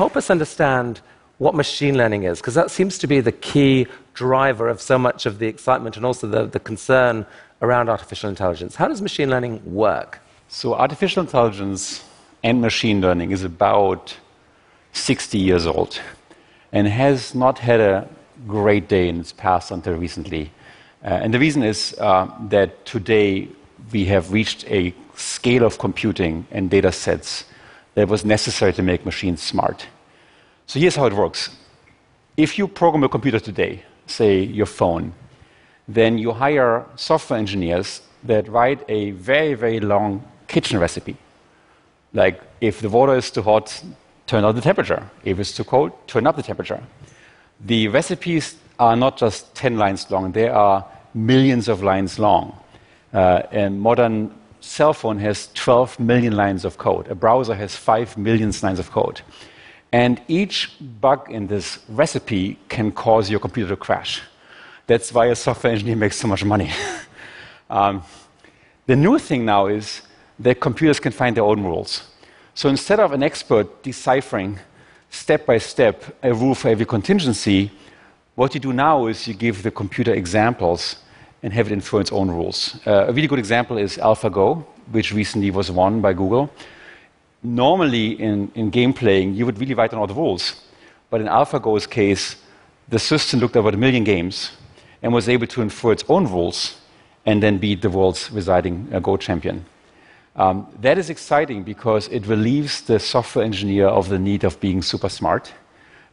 help us understand what machine learning is, because that seems to be the key driver of so much of the excitement and also the, the concern around artificial intelligence. How does machine learning work? So, artificial intelligence and machine learning is about 60 years old and has not had a great day in its past until recently. Uh, and the reason is uh, that today we have reached a scale of computing and data sets that was necessary to make machines smart. So here's how it works. If you program a computer today, say your phone, then you hire software engineers that write a very, very long kitchen recipe. Like, if the water is too hot, turn down the temperature. If it's too cold, turn up the temperature. The recipes are not just 10 lines long, they are millions of lines long. Uh, a modern cell phone has 12 million lines of code. A browser has 5 million lines of code. And each bug in this recipe can cause your computer to crash. That's why a software engineer makes so much money. um, the new thing now is that computers can find their own rules. So instead of an expert deciphering step by step a rule for every contingency, what you do now is you give the computer examples and have it infer its own rules. Uh, a really good example is AlphaGo, which recently was won by Google. Normally, in, in game playing, you would really write down all the rules. But in AlphaGo's case, the system looked over a million games and was able to infer its own rules and then beat the world's residing uh, Go champion. Um, that is exciting because it relieves the software engineer of the need of being super smart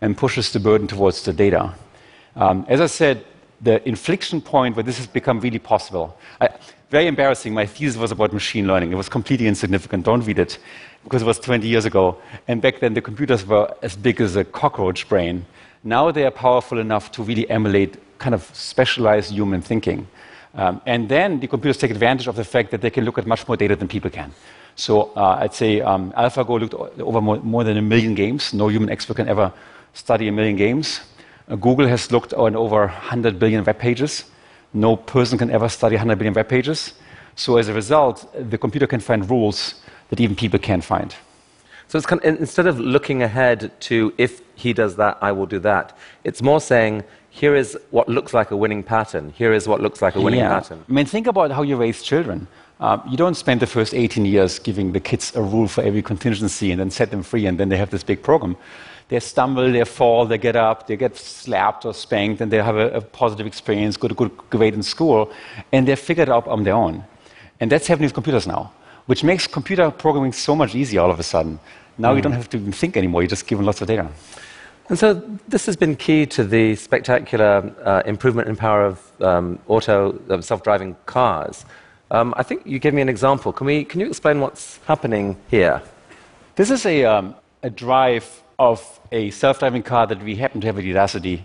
and pushes the burden towards the data. Um, as I said, the inflection point where this has become really possible. I, very embarrassing. My thesis was about machine learning. It was completely insignificant. Don't read it because it was 20 years ago. And back then, the computers were as big as a cockroach brain. Now they are powerful enough to really emulate kind of specialized human thinking. Um, and then the computers take advantage of the fact that they can look at much more data than people can. So uh, I'd say um, AlphaGo looked over more, more, than a million games. No human expert can ever study a million games. Uh, Google has looked on over 100 billion web pages. No person can ever study 100 billion web pages. So as a result, the computer can find rules that even people can't find. So it's kind of, instead of looking ahead to if he does that, I will do that, it's more saying, here is what looks like a winning pattern. Here is what looks like a winning yeah. pattern. I mean, think about how you raise children. Um, you don't spend the first 18 years giving the kids a rule for every contingency and then set them free, and then they have this big program. They stumble, they fall, they get up, they get slapped or spanked, and they have a, a positive experience, get a good grade in school, and they figure it out on their own. And that's happening with computers now which makes computer programming so much easier all of a sudden. Now mm. you don't have to even think anymore, you're just given lots of data. And so this has been key to the spectacular uh, improvement in power of um, auto uh, self-driving cars. Um, I think you gave me an example. Can, we, can you explain what's happening here? This is a, um, a drive of a self-driving car that we happen to have at Udacity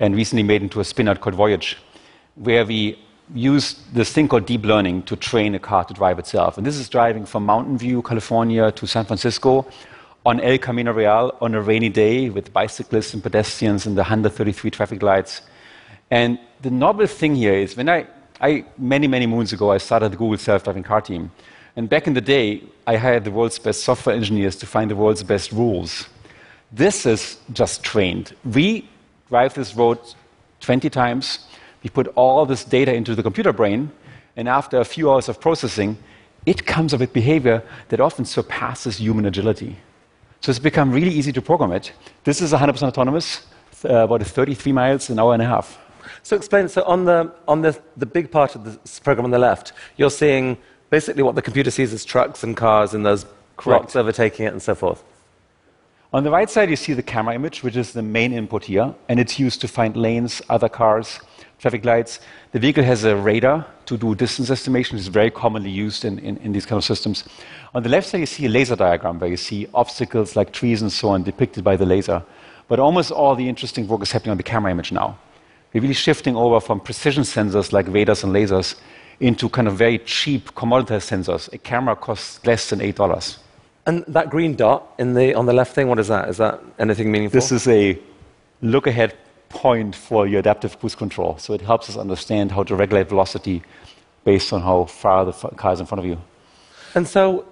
and recently made into a spin-out called Voyage, where we use this thing called deep learning to train a car to drive itself. And this is driving from Mountain View, California to San Francisco on El Camino Real on a rainy day with bicyclists and pedestrians and the 133 traffic lights. And the novel thing here is when I, I many, many moons ago, I started the Google self-driving car team. And back in the day, I hired the world's best software engineers to find the world's best rules. This is just trained. We drive this road 20 times we put all this data into the computer brain, and after a few hours of processing, it comes up with behavior that often surpasses human agility. So it's become really easy to program it. This is 100% autonomous, uh, about 33 miles an hour and a half. So explain, so on the, on the, the big part of the program on the left, you're seeing basically what the computer sees as trucks and cars and those rocks overtaking it and so forth. On the right side, you see the camera image, which is the main input here, and it's used to find lanes, other cars, traffic lights. The vehicle has a radar to do distance estimation, which is very commonly used in, in, in, these kind of systems. On the left side, you see a laser diagram where you see obstacles like trees and so on depicted by the laser. But almost all the interesting work is happening on the camera image now. We're really shifting over from precision sensors like radars and lasers into kind of very cheap commoditized sensors. A camera costs less than $8. And that green dot in the, on the left thing, what is that? Is that anything meaningful? This is a look ahead point for your adaptive cruise control. So it helps us understand how to regulate velocity based on how far the car is in front of you. And so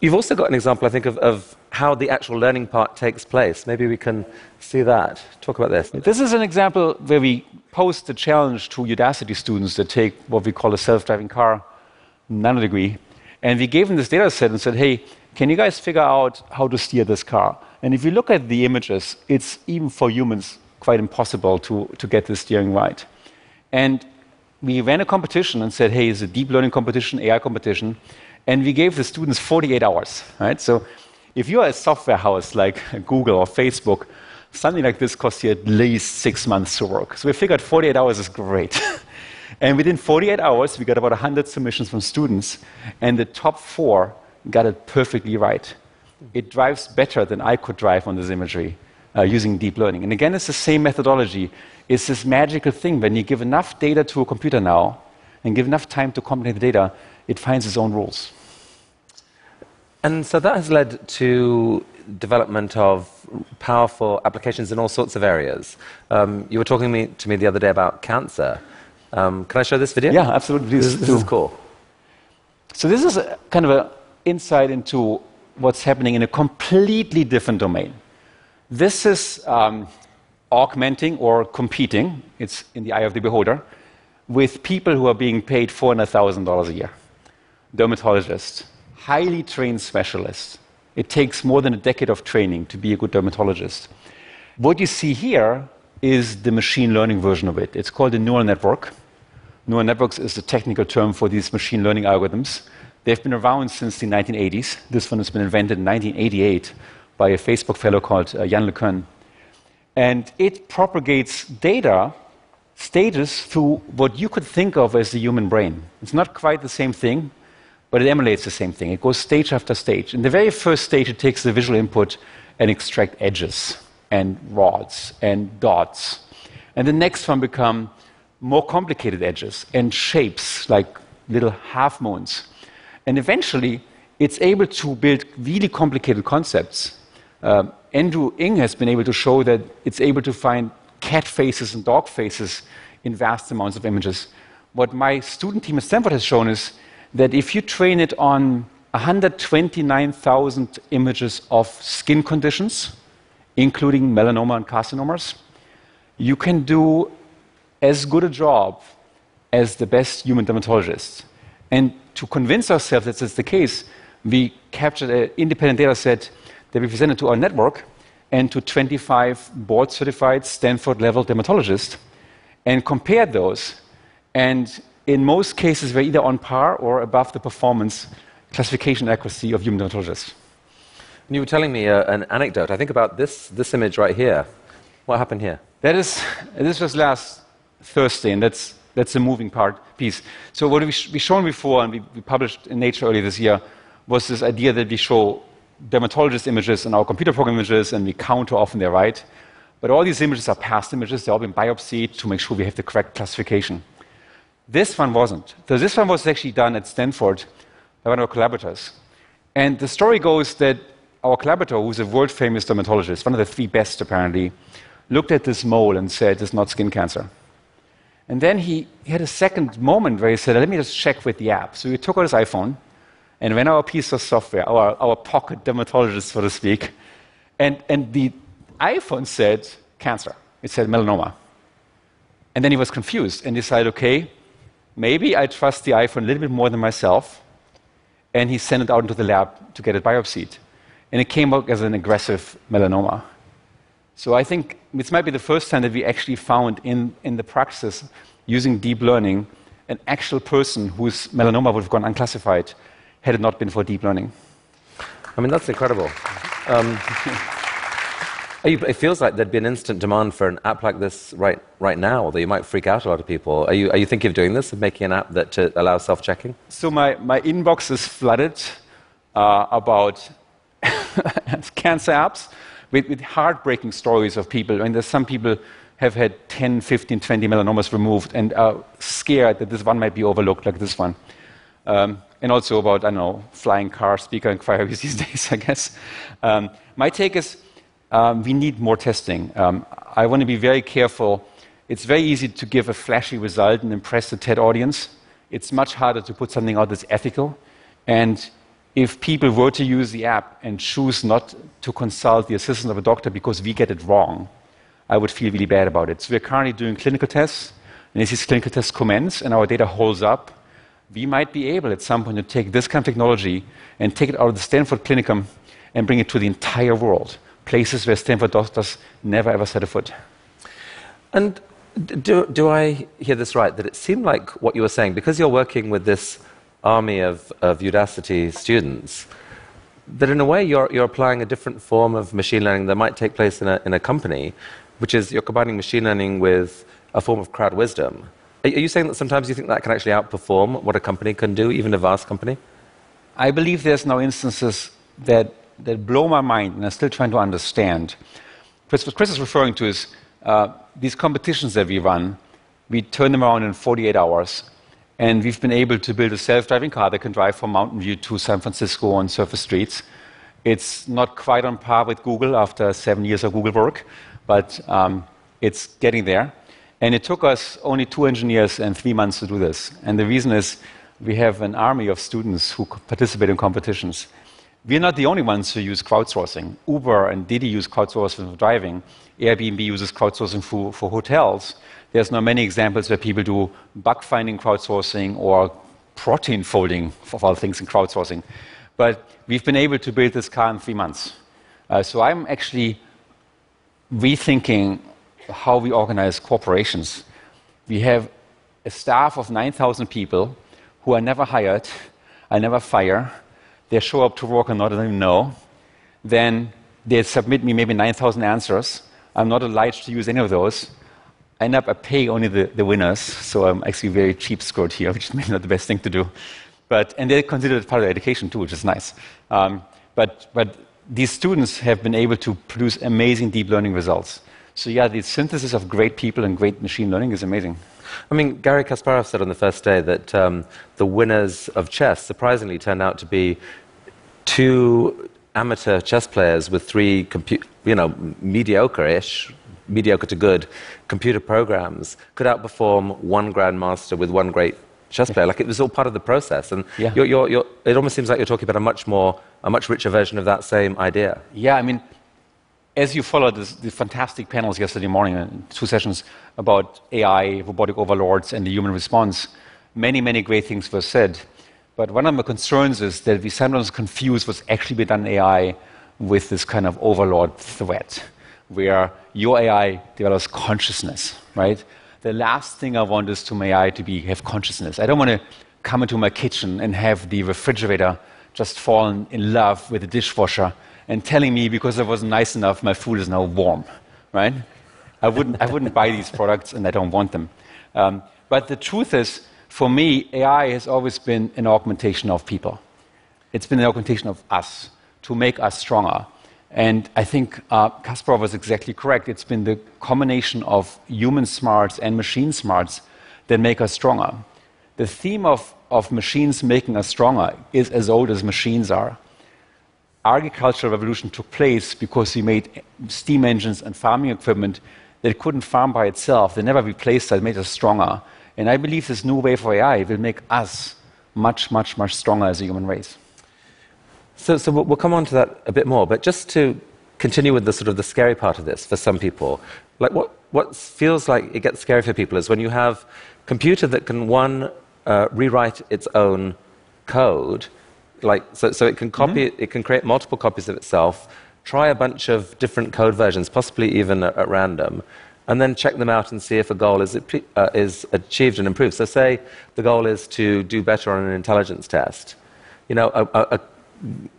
you've also got an example, I think, of, of how the actual learning part takes place. Maybe we can see that. Talk about this. This is an example where we posed a challenge to Udacity students that take what we call a self driving car nanodegree. And we gave them this data set and said, hey, can you guys figure out how to steer this car? And if you look at the images, it's even for humans quite impossible to, get the steering right. And we ran a competition and said, hey, it's a deep learning competition, AI competition. And we gave the students 48 hours, right? So if you're a software house like Google or Facebook, something like this costs you at least six months to work. So we figured 48 hours is great. and within 48 hours, we got about 100 submissions from students, and the top four got it perfectly right. It drives better than I could drive on this imagery uh, using deep learning. And again, it's the same methodology. It's this magical thing when you give enough data to a computer now and give enough time to combine the data, it finds its own rules. And so that has led to development of powerful applications in all sorts of areas. Um, you were talking me, to me the other day about cancer. Um, can I show this video? Yeah, absolutely. This, this is cool. So this is a, kind of an insight into what's happening in a completely different domain. This is um, augmenting or competing, it's in the eye of the beholder, with people who are being paid $400,000 a year. Dermatologists, highly trained specialists. It takes more than a decade of training to be a good dermatologist. What you see here is the machine learning version of it. It's called a neural network. Neural networks is the technical term for these machine learning algorithms. They've been around since the 1980s. This one has been invented in 1988 by a Facebook fellow called uh, Yann LeCun. And it propagates data stages through what you could think of as the human brain. It's not quite the same thing, but it emulates the same thing. It goes stage after stage. In the very first stage, it takes the visual input and extract edges and rods and dots. And the next one become more complicated edges and shapes like little half moons. And eventually, it's able to build really complicated concepts uh, Andrew Ng has been able to show that it's able to find cat faces and dog faces in vast amounts of images. What my student team at Stanford has shown is that if you train it on 129,000 images of skin conditions, including melanoma and carcinomas, you can do as good a job as the best human dermatologists. And to convince ourselves that that's the case, we captured an independent data set that we presented to our network and to 25 board certified Stanford level dermatologists and compared those. And in most cases, we're either on par or above the performance classification accuracy of human dermatologists. And You were telling me uh, an anecdote, I think, about this, this image right here. What happened here? That is, this was last Thursday, and that's, that's the moving part piece. So, what we sh- we shown before, and we, we published in Nature earlier this year, was this idea that we show dermatologist images and our computer program images, and we count how often they're right. But all these images are past images, they've all been biopsied to make sure we have the correct classification. This one wasn't. So this one was actually done at Stanford by one of our collaborators. And the story goes that our collaborator, who's a world famous dermatologist, one of the three best apparently, looked at this mole and said, It's not skin cancer. And then he, he had a second moment where he said, Let me just check with the app. So he took out his iPhone and ran our piece of software, our, our pocket dermatologist, so to speak, and, and the iPhone said cancer, it said melanoma. And then he was confused and decided, okay, maybe I trust the iPhone a little bit more than myself. And he sent it out into the lab to get it biopsied. And it came out as an aggressive melanoma. So I think this might be the first time that we actually found in, in the practice using deep learning an actual person whose melanoma would have gone unclassified had it not been for deep learning. I mean, that's incredible. Um, it feels like there'd be an instant demand for an app like this right, right now, although you might freak out a lot of people. Are you, are you thinking of doing this, of making an app that allows self checking? So, my, my inbox is flooded uh, about cancer apps with, with heartbreaking stories of people. Mean, there's some people have had 10, 15, 20 melanomas removed and are scared that this one might be overlooked, like this one. Um, and also about, I don't know, flying cars, speaker inquiries these days, I guess. Um, my take is um, we need more testing. Um, I want to be very careful. It's very easy to give a flashy result and impress the TED audience. It's much harder to put something out that's ethical. And if people were to use the app and choose not to consult the assistance of a doctor because we get it wrong, I would feel really bad about it. So we're currently doing clinical tests, and as these clinical tests commence and our data holds up, we might be able at some point to take this kind of technology and take it out of the Stanford Clinicum and bring it to the entire world, places where Stanford doctors never ever set a foot. And do, do I hear this right? That it seemed like what you were saying, because you're working with this army of, of Udacity students, that in a way you're, you're applying a different form of machine learning that might take place in a, in a company, which is you're combining machine learning with a form of crowd wisdom. Are, you saying that sometimes you think that can actually outperform what a company can do, even a vast company? I believe there's now instances that, that blow my mind, and I'm still trying to understand. Chris, what Chris is referring to is uh, these competitions that we run, we turn them around in 48 hours, and we've been able to build a self-driving car that can drive from Mountain View to San Francisco on surface streets. It's not quite on par with Google after seven years of Google work, but um, it's getting there. And it took us only two engineers and three months to do this. And the reason is we have an army of students who participate in competitions. We're not the only ones who use crowdsourcing. Uber and Didi use crowdsourcing for driving. Airbnb uses crowdsourcing for, for hotels. There's now many examples where people do bug finding crowdsourcing or protein folding, of all things in crowdsourcing. But we've been able to build this car in three months. Uh, so I'm actually rethinking how we organize corporations. We have a staff of 9,000 people who are never hired, I never fire. They show up to work and not even know. Then they submit me maybe 9,000 answers. I'm not obliged to use any of those. I end up I pay only the, the winners, so I'm actually very cheap scored here, which is maybe not the best thing to do. But, and they consider it part of the education too, which is nice. Um, but, but these students have been able to produce amazing deep learning results. So yeah, the synthesis of great people and great machine learning is amazing. I mean, Garry Kasparov said on the first day that um, the winners of chess surprisingly turned out to be two amateur chess players with three, compu- you know, mediocre-ish, mediocre to good computer programs could outperform one grandmaster with one great chess player. Like it was all part of the process, and Yeah. you're, you're, you're, it almost seems like you're talking about a much more, a much richer version of that same idea. Yeah, I mean, as you followed this, the fantastic panels yesterday morning, uh, two sessions about AI, robotic overlords, and the human response, many, many great things were said. But one of my concerns is that we sometimes confuse what's actually been done in AI with this kind of overlord threat, where your AI develops consciousness, right? The last thing I want is to my AI to be have consciousness. I don't want to come into my kitchen and have the refrigerator just fallen in love with the dishwasher and telling me because it wasn't nice enough, my food is now warm, right? I wouldn't, I wouldn't buy these products and I don't want them. Um, but the truth is, for me, AI has always been an augmentation of people. It's been an augmentation of us to make us stronger. And I think uh, Kasparov was exactly correct. It's been the combination of human smarts and machine smarts that make us stronger. The theme of, of machines making us stronger is as old as machines are agricultural revolution took place because we made steam engines and farming equipment that couldn't farm by itself. They never replaced that, made us stronger. And I believe this new wave of AI will make us much, much, much stronger as a human race. So, so we'll, come on to that a bit more, but just to continue with the sort of the scary part of this for some people, like what, what feels like it gets scary for people is when you have a computer that can one uh, rewrite its own code, like so, so it can copy it, it can create multiple copies of itself, try a bunch of different code versions, possibly even at, at random, and then check them out and see if a goal is, uh, is achieved and improved. So, say the goal is to do better on an intelligence test. You know, a, a,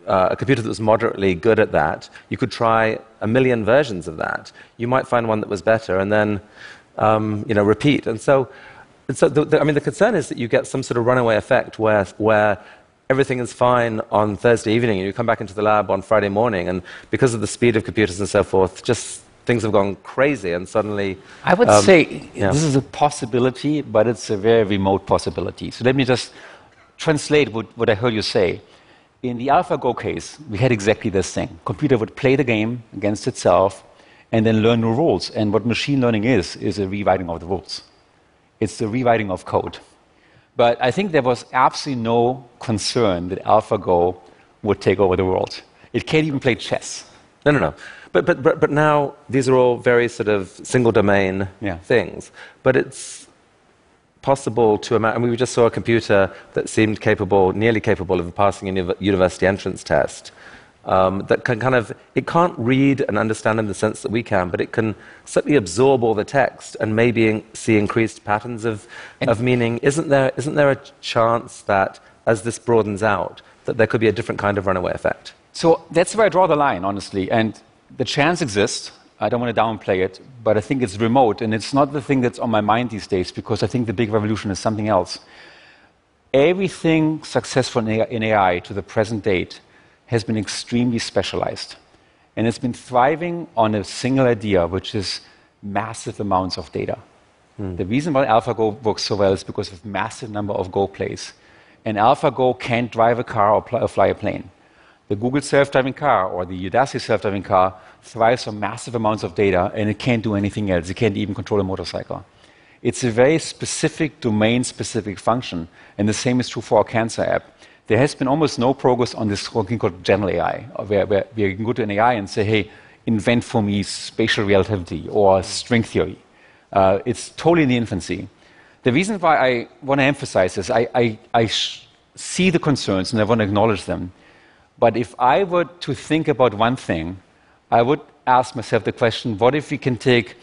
uh, a computer that was moderately good at that, you could try a million versions of that. You might find one that was better, and then, um, you know, repeat. And so, and so the, the, I mean, the concern is that you get some sort of runaway effect where, where everything is fine on Thursday evening, and you come back into the lab on Friday morning, and because of the speed of computers and so forth, just things have gone crazy, and suddenly. I would um, say yeah. this is a possibility, but it's a very remote possibility. So let me just translate what, what I heard you say. In the AlphaGo case, we had exactly this thing. Computer would play the game against itself and then learn new rules. And what machine learning is, is a rewriting of the rules. It's the rewriting of code. But I think there was absolutely no concern that AlphaGo would take over the world. It can't even play chess. No, no, no. But, but, but, but now these are all very sort of single domain Yeah. things. But it's possible to imagine. I mean, we just saw a computer that seemed capable, nearly capable of passing a university entrance test. Um, that can kind of, it can't read and understand in the sense that we can, but it can certainly absorb all the text and maybe in- see increased patterns of, of meaning. Isn't there, isn't there a chance that as this broadens out, that there could be a different kind of runaway effect? So that's where I draw the line, honestly. And the chance exists. I don't want to downplay it, but I think it's remote, and it's not the thing that's on my mind these days because I think the big revolution is something else. Everything successful in AI, to the present date has been extremely specialized, and it's been thriving on a single idea, which is massive amounts of data. Hmm. The reason why AlphaGo works so well is because of massive number of Go plays. And AlphaGo can't drive a car or, or fly a plane. The Google self-driving car or the Udacity self-driving car thrives on massive amounts of data, and it can't do anything else. It can't even control a motorcycle. It's a very specific, domain-specific function, and the same is true for our cancer app. There has been almost no progress on this thing called general AI, where, where, can go to an AI and say, "Hey, invent for me special relativity or string theory." Uh, it's totally in the infancy. The reason why I want to emphasize this, I, I, I see the concerns and I want to acknowledge them. But if I were to think about one thing, I would ask myself the question what if we can take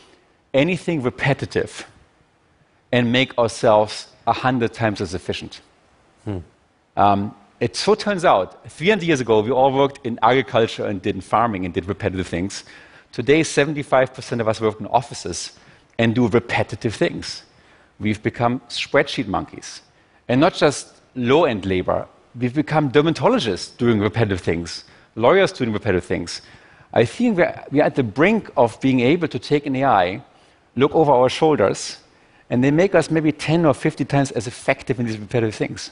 anything repetitive and make ourselves a hundred times as efficient? Um, it so turns out, 300 years ago, we all worked in agriculture and did farming and did repetitive things. Today, 75% of us work in offices and do repetitive things. We've become spreadsheet monkeys. And not just low end labor, we've become dermatologists doing repetitive things, lawyers doing repetitive things. I think we're, at the brink of being able to take an AI, look over our shoulders, and they make us maybe 10 or 50 times as effective in these repetitive things.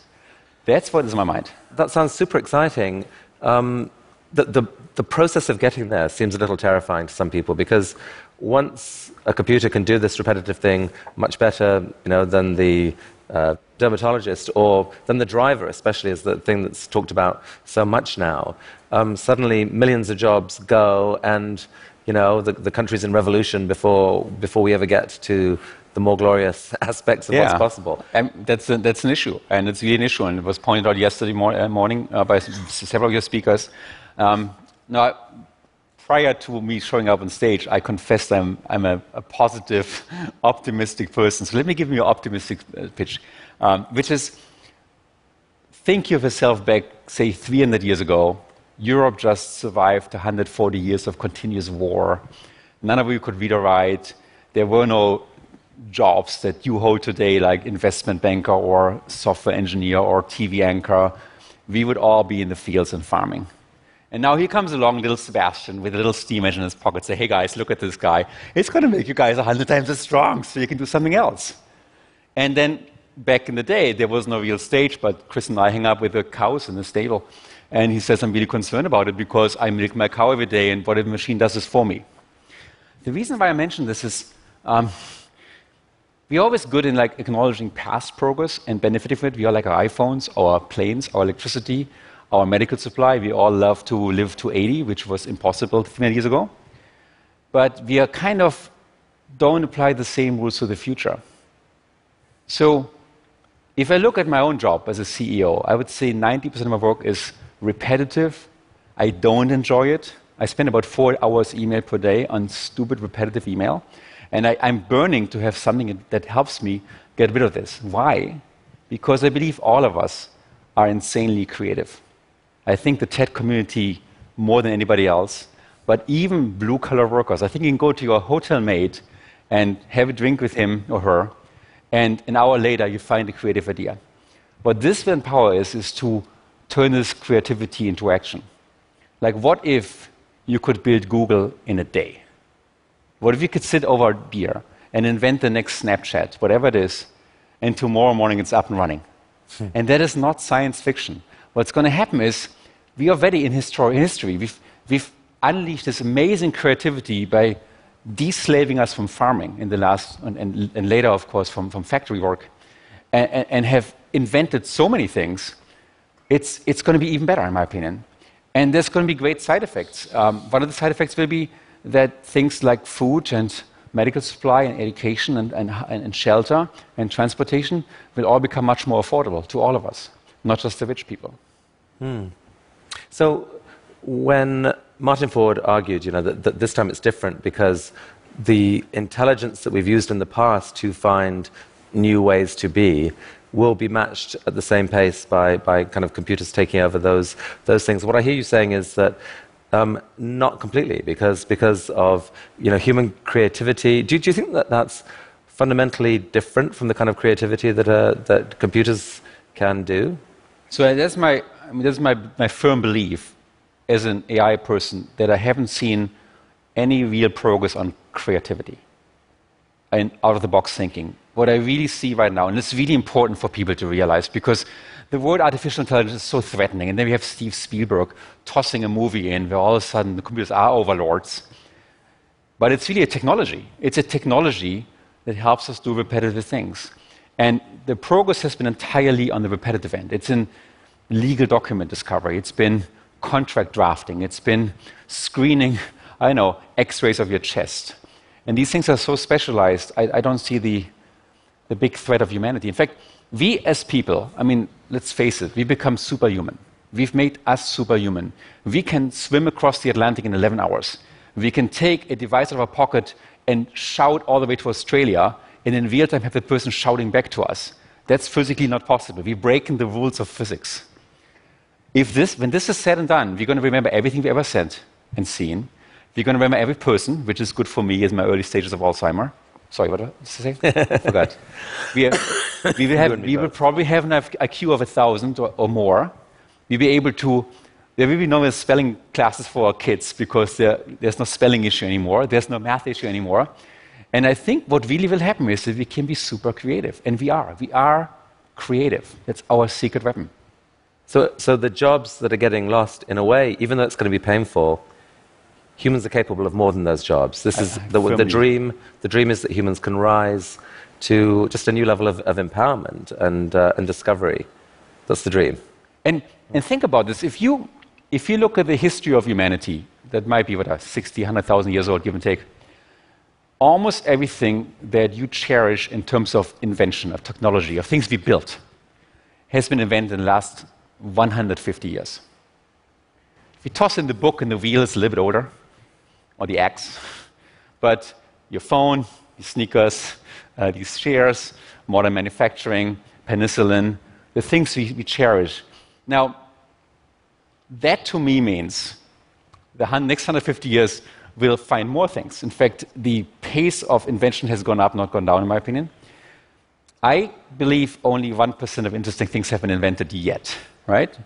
That's what is in my mind. That sounds super exciting. Um, the, the, the process of getting there seems a little terrifying to some people because once a computer can do this repetitive thing much better you know, than the uh, dermatologist or then the driver, especially is the thing that's talked about so much now, um, suddenly millions of jobs go and you know, the, the country's in revolution before, before we ever get to the more glorious aspects of what's possible. And that's, a, that's an issue, and it's really an issue, and it was pointed out yesterday mor- uh, morning uh, by several of your speakers. Um, now, prior to me showing up on stage, I confessed I'm, I'm a, a positive, optimistic person. So let me give you an optimistic uh, pitch, um, which is think of yourself back, say, 300 years ago. Europe just survived 140 years of continuous war. None of you could read or write. There were no jobs that you hold today, like investment banker or software engineer or TV anchor. We would all be in the fields and farming. And now here comes along little Sebastian with a little steam engine in his pocket. Say, hey guys, look at this guy. It's going to make you guys hundred times as strong, so you can do something else. And then back in the day, there was no real stage, but Chris and I hang up with the cows in the stable. And he says, I'm really concerned about it because I milk my cow every day, and what if the machine does this for me? The reason why I mention this is um, we're always good in like acknowledging past progress and benefiting from it. We are like our iPhones, our planes, our electricity, our medical supply. We all love to live to 80, which was impossible 300 years ago. But we are kind of don't apply the same rules to the future. So if I look at my own job as a CEO, I would say 90% of my work is repetitive. I don't enjoy it. I spend about four hours email per day on stupid repetitive email. And I, I'm burning to have something that helps me get rid of this. Why? Because I believe all of us are insanely creative. I think the TED community more than anybody else, but even blue collar workers. I think you can go to your hotel mate and have a drink with him or her, and an hour later you find a creative idea. What this then power is, is to turn this creativity into action. Like, what if you could build Google in a day? What if you could sit over a beer and invent the next Snapchat, whatever it is, and tomorrow morning it's up and running? Hmm. and that is not science fiction. What's going to happen is we are already in, in history. We've, we've unleashed this amazing creativity by deslaving us from farming in the last, and, and, and later, of course, from, from factory work, and, and, have invented so many things. It's, it's going to be even better, in my opinion. And there's going to be great side effects. Um, one of the side effects will be that things like food and medical supply and education and, and, and shelter and transportation will all become much more affordable to all of us, not just the rich people. Hmm. So when Martin Ford argued, you know, that, that this time it's different because the intelligence that we've used in the past to find new ways to be will be matched at the same pace by, by kind of computers taking over those, those things. What I hear you saying is that um, not completely, because, because of you know, human creativity. Do, do you think that that's fundamentally different from the kind of creativity that, uh, that computers can do? So that's my, I mean, that's my, my firm belief as an AI person that I haven't seen any real progress on creativity and out of the box thinking. What I really see right now, and it's really important for people to realize because the word artificial intelligence is so threatening. And then we have Steve Spielberg tossing a movie in where all of a sudden the computers are overlords. But it's really a technology. It's a technology that helps us do repetitive things. And the progress has been entirely on the repetitive end. It's in legal document discovery, it's been contract drafting, it's been screening, I know, x rays of your chest. And these things are so specialized, I, I don't see the, the big threat of humanity. In fact, we as people, I mean, let's face it, we become superhuman. We've made us superhuman. We can swim across the Atlantic in 11 hours. We can take a device out of our pocket and shout all the way to Australia, and in real time have the person shouting back to us. That's physically not possible. We've broken the rules of physics. If this, when this is said and done, we're going to remember everything we ever said and seen. We're going to remember every person, which is good for me in my early stages of Alzheimer. Sorry, what did I say? Forgot. We, are, we, will, have, we will probably have an IQ of a thousand or, or, more. We'll be able to. There will be no spelling classes for our kids because there, there's no spelling issue anymore. There's no math issue anymore. And I think what really will happen is that we can be super creative, and we are. We are creative. That's our secret weapon. So, so the jobs that are getting lost, in a way, even though it's going to be painful, humans are capable of more than those jobs. This is the, the, dream. The dream is that humans can rise to just a new level of, of empowerment and, uh, and discovery. That's the dream. And, and think about this. If you, if you look at the history of humanity, that might be, what, uh, 60, 100,000 years old, give and take, almost everything that you cherish in terms of invention, of technology, of things we built, has been invented in the last 150 years. If you toss in the book and the wheel is a little bit older, or the axe, but your phone, your sneakers, uh, these chairs, modern manufacturing, penicillin, the things we, we cherish. Now, that to me means the next 150 years will find more things. In fact, the pace of invention has gone up, not gone down, in my opinion. I believe only 1% of interesting things have been invented yet, right?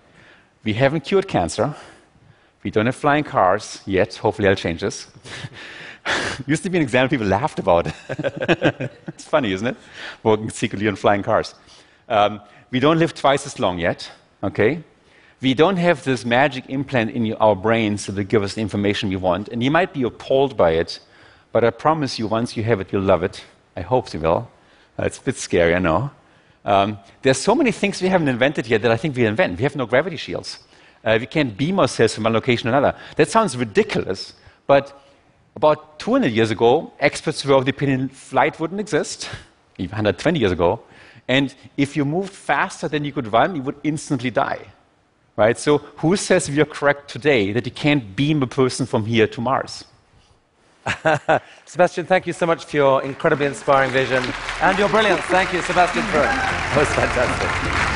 We haven't cured cancer. We don't have flying cars yet. Hopefully, I'll change this. Used to be an example people laughed about. it's funny, isn't it? Working secretly on flying cars. Um, we don't live twice as long yet, okay? We don't have this magic implant in our brains that will give us the information we want. And you might be appalled by it, but I promise you, once you have it, you'll love it. I hope you will. Uh, it's a bit scary, I know. Um, there's so many things we haven't invented yet that I think we'll invent. We have no gravity shields. Uh, we can't beam ourselves from one location to another. That sounds ridiculous, but about 200 years ago, experts were of the opinion flight wouldn't exist, even 120 years ago, and if you moved faster than you could run, you would instantly die. Right? So, who says we are correct today that you can't beam a person from here to Mars? Sebastian, thank you so much for your incredibly inspiring vision and your brilliance. Thank you, Sebastian Thrun. That was fantastic.